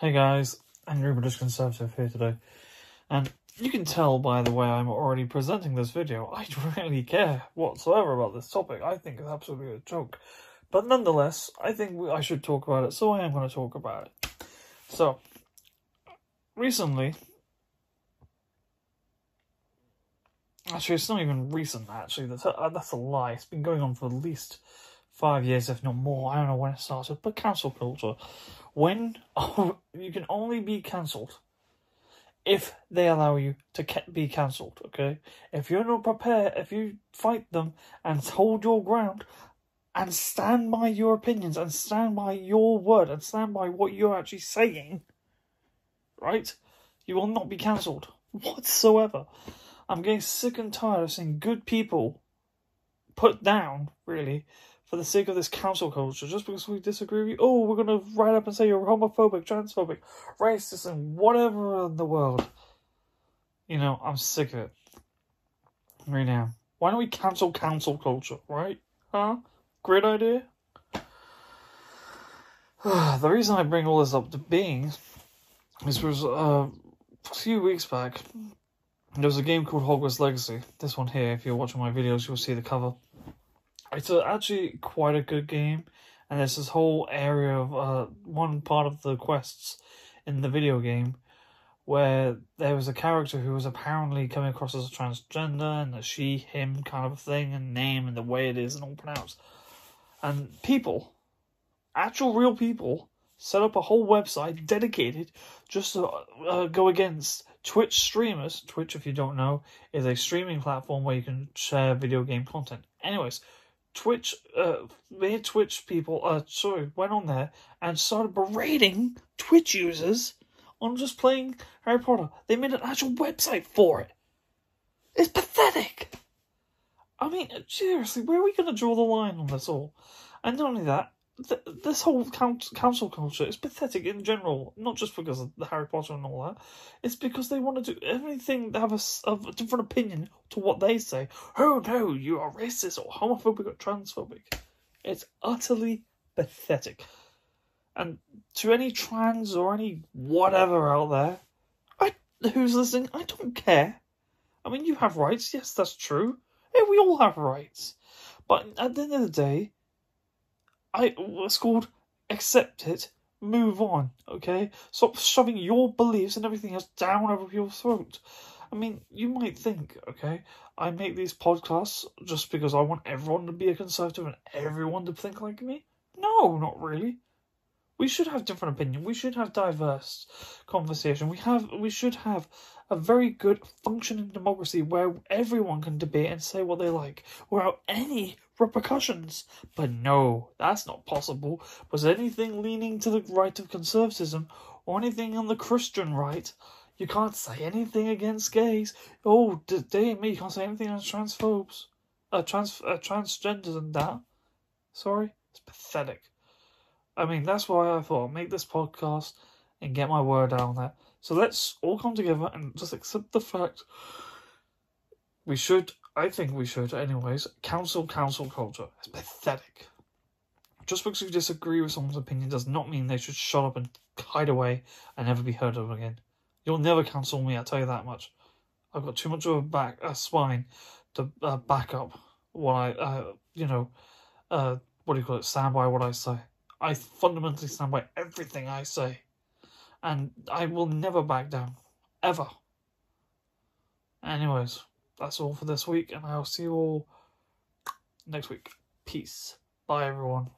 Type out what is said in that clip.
Hey guys, Angry British Conservative here today. And you can tell by the way I'm already presenting this video, I don't really care whatsoever about this topic. I think it's absolutely a joke. But nonetheless, I think I should talk about it, so I am going to talk about it. So, recently, actually, it's not even recent, actually, that's a, uh, that's a lie. It's been going on for at least five years, if not more. I don't know when it started, but cancel culture. When you can only be cancelled if they allow you to be cancelled, okay? If you're not prepared, if you fight them and hold your ground and stand by your opinions and stand by your word and stand by what you're actually saying, right? You will not be cancelled whatsoever. I'm getting sick and tired of seeing good people put down, really, for the sake of this cancel culture, just because we disagree with you, oh, we're going to write up and say you're homophobic, transphobic, racist, and whatever in the world. You know, I'm sick of it. Right now. Why don't we cancel council culture, right? Huh? Great idea? the reason I bring all this up to being is because uh, a few weeks back, there was a game called Hogwarts Legacy. This one here, if you're watching my videos, you'll see the cover it's actually quite a good game, and there's this whole area of uh, one part of the quests in the video game where there was a character who was apparently coming across as a transgender and a she him kind of thing and name and the way it is and all pronounced and people actual real people set up a whole website dedicated just to uh, go against twitch streamers twitch if you don't know is a streaming platform where you can share video game content anyways Twitch, uh, made Twitch people, uh, sorry, went on there and started berating Twitch users on just playing Harry Potter. They made an actual website for it. It's pathetic. I mean, seriously, where are we going to draw the line on this all? And not only that, th- this whole cancel culture is pathetic in general, not just because of the Harry Potter and all that. It's because they want to do everything, have a, a different opinion to what they say. Oh no, you are racist or homophobic or transphobic. It's utterly pathetic. And to any trans or any whatever out there, I who's listening, I don't care. I mean, you have rights. Yes, that's true. We all have rights. But at the end of the day, I it's called accept it, move on, okay? Stop shoving your beliefs and everything else down over your throat. I mean, you might think, okay, I make these podcasts just because I want everyone to be a conservative and everyone to think like me. No, not really. We should have different opinion. We should have diverse conversation. We have we should have a very good functioning democracy where everyone can debate and say what they like without any repercussions. But no, that's not possible. Was anything leaning to the right of conservatism or anything on the Christian right, you can't say anything against gays. Oh, damn me, you can't say anything against transphobes, uh, trans, uh, transgenders and that. Sorry, it's pathetic. I mean, that's why I thought I'd make this podcast and get my word out on that. So let's all come together and just accept the fact we should, I think we should, anyways, cancel cancel culture. It's pathetic. Just because you disagree with someone's opinion does not mean they should shut up and hide away and never be heard of again. You'll never cancel me, I'll tell you that much. I've got too much of a back a spine to uh, back up what I, uh, you know, uh, what do you call it? Stand by what I say. I fundamentally stand by everything I say and I will never back down. Ever. Anyways, that's all for this week, and I'll see you all next week. Peace. Bye, everyone.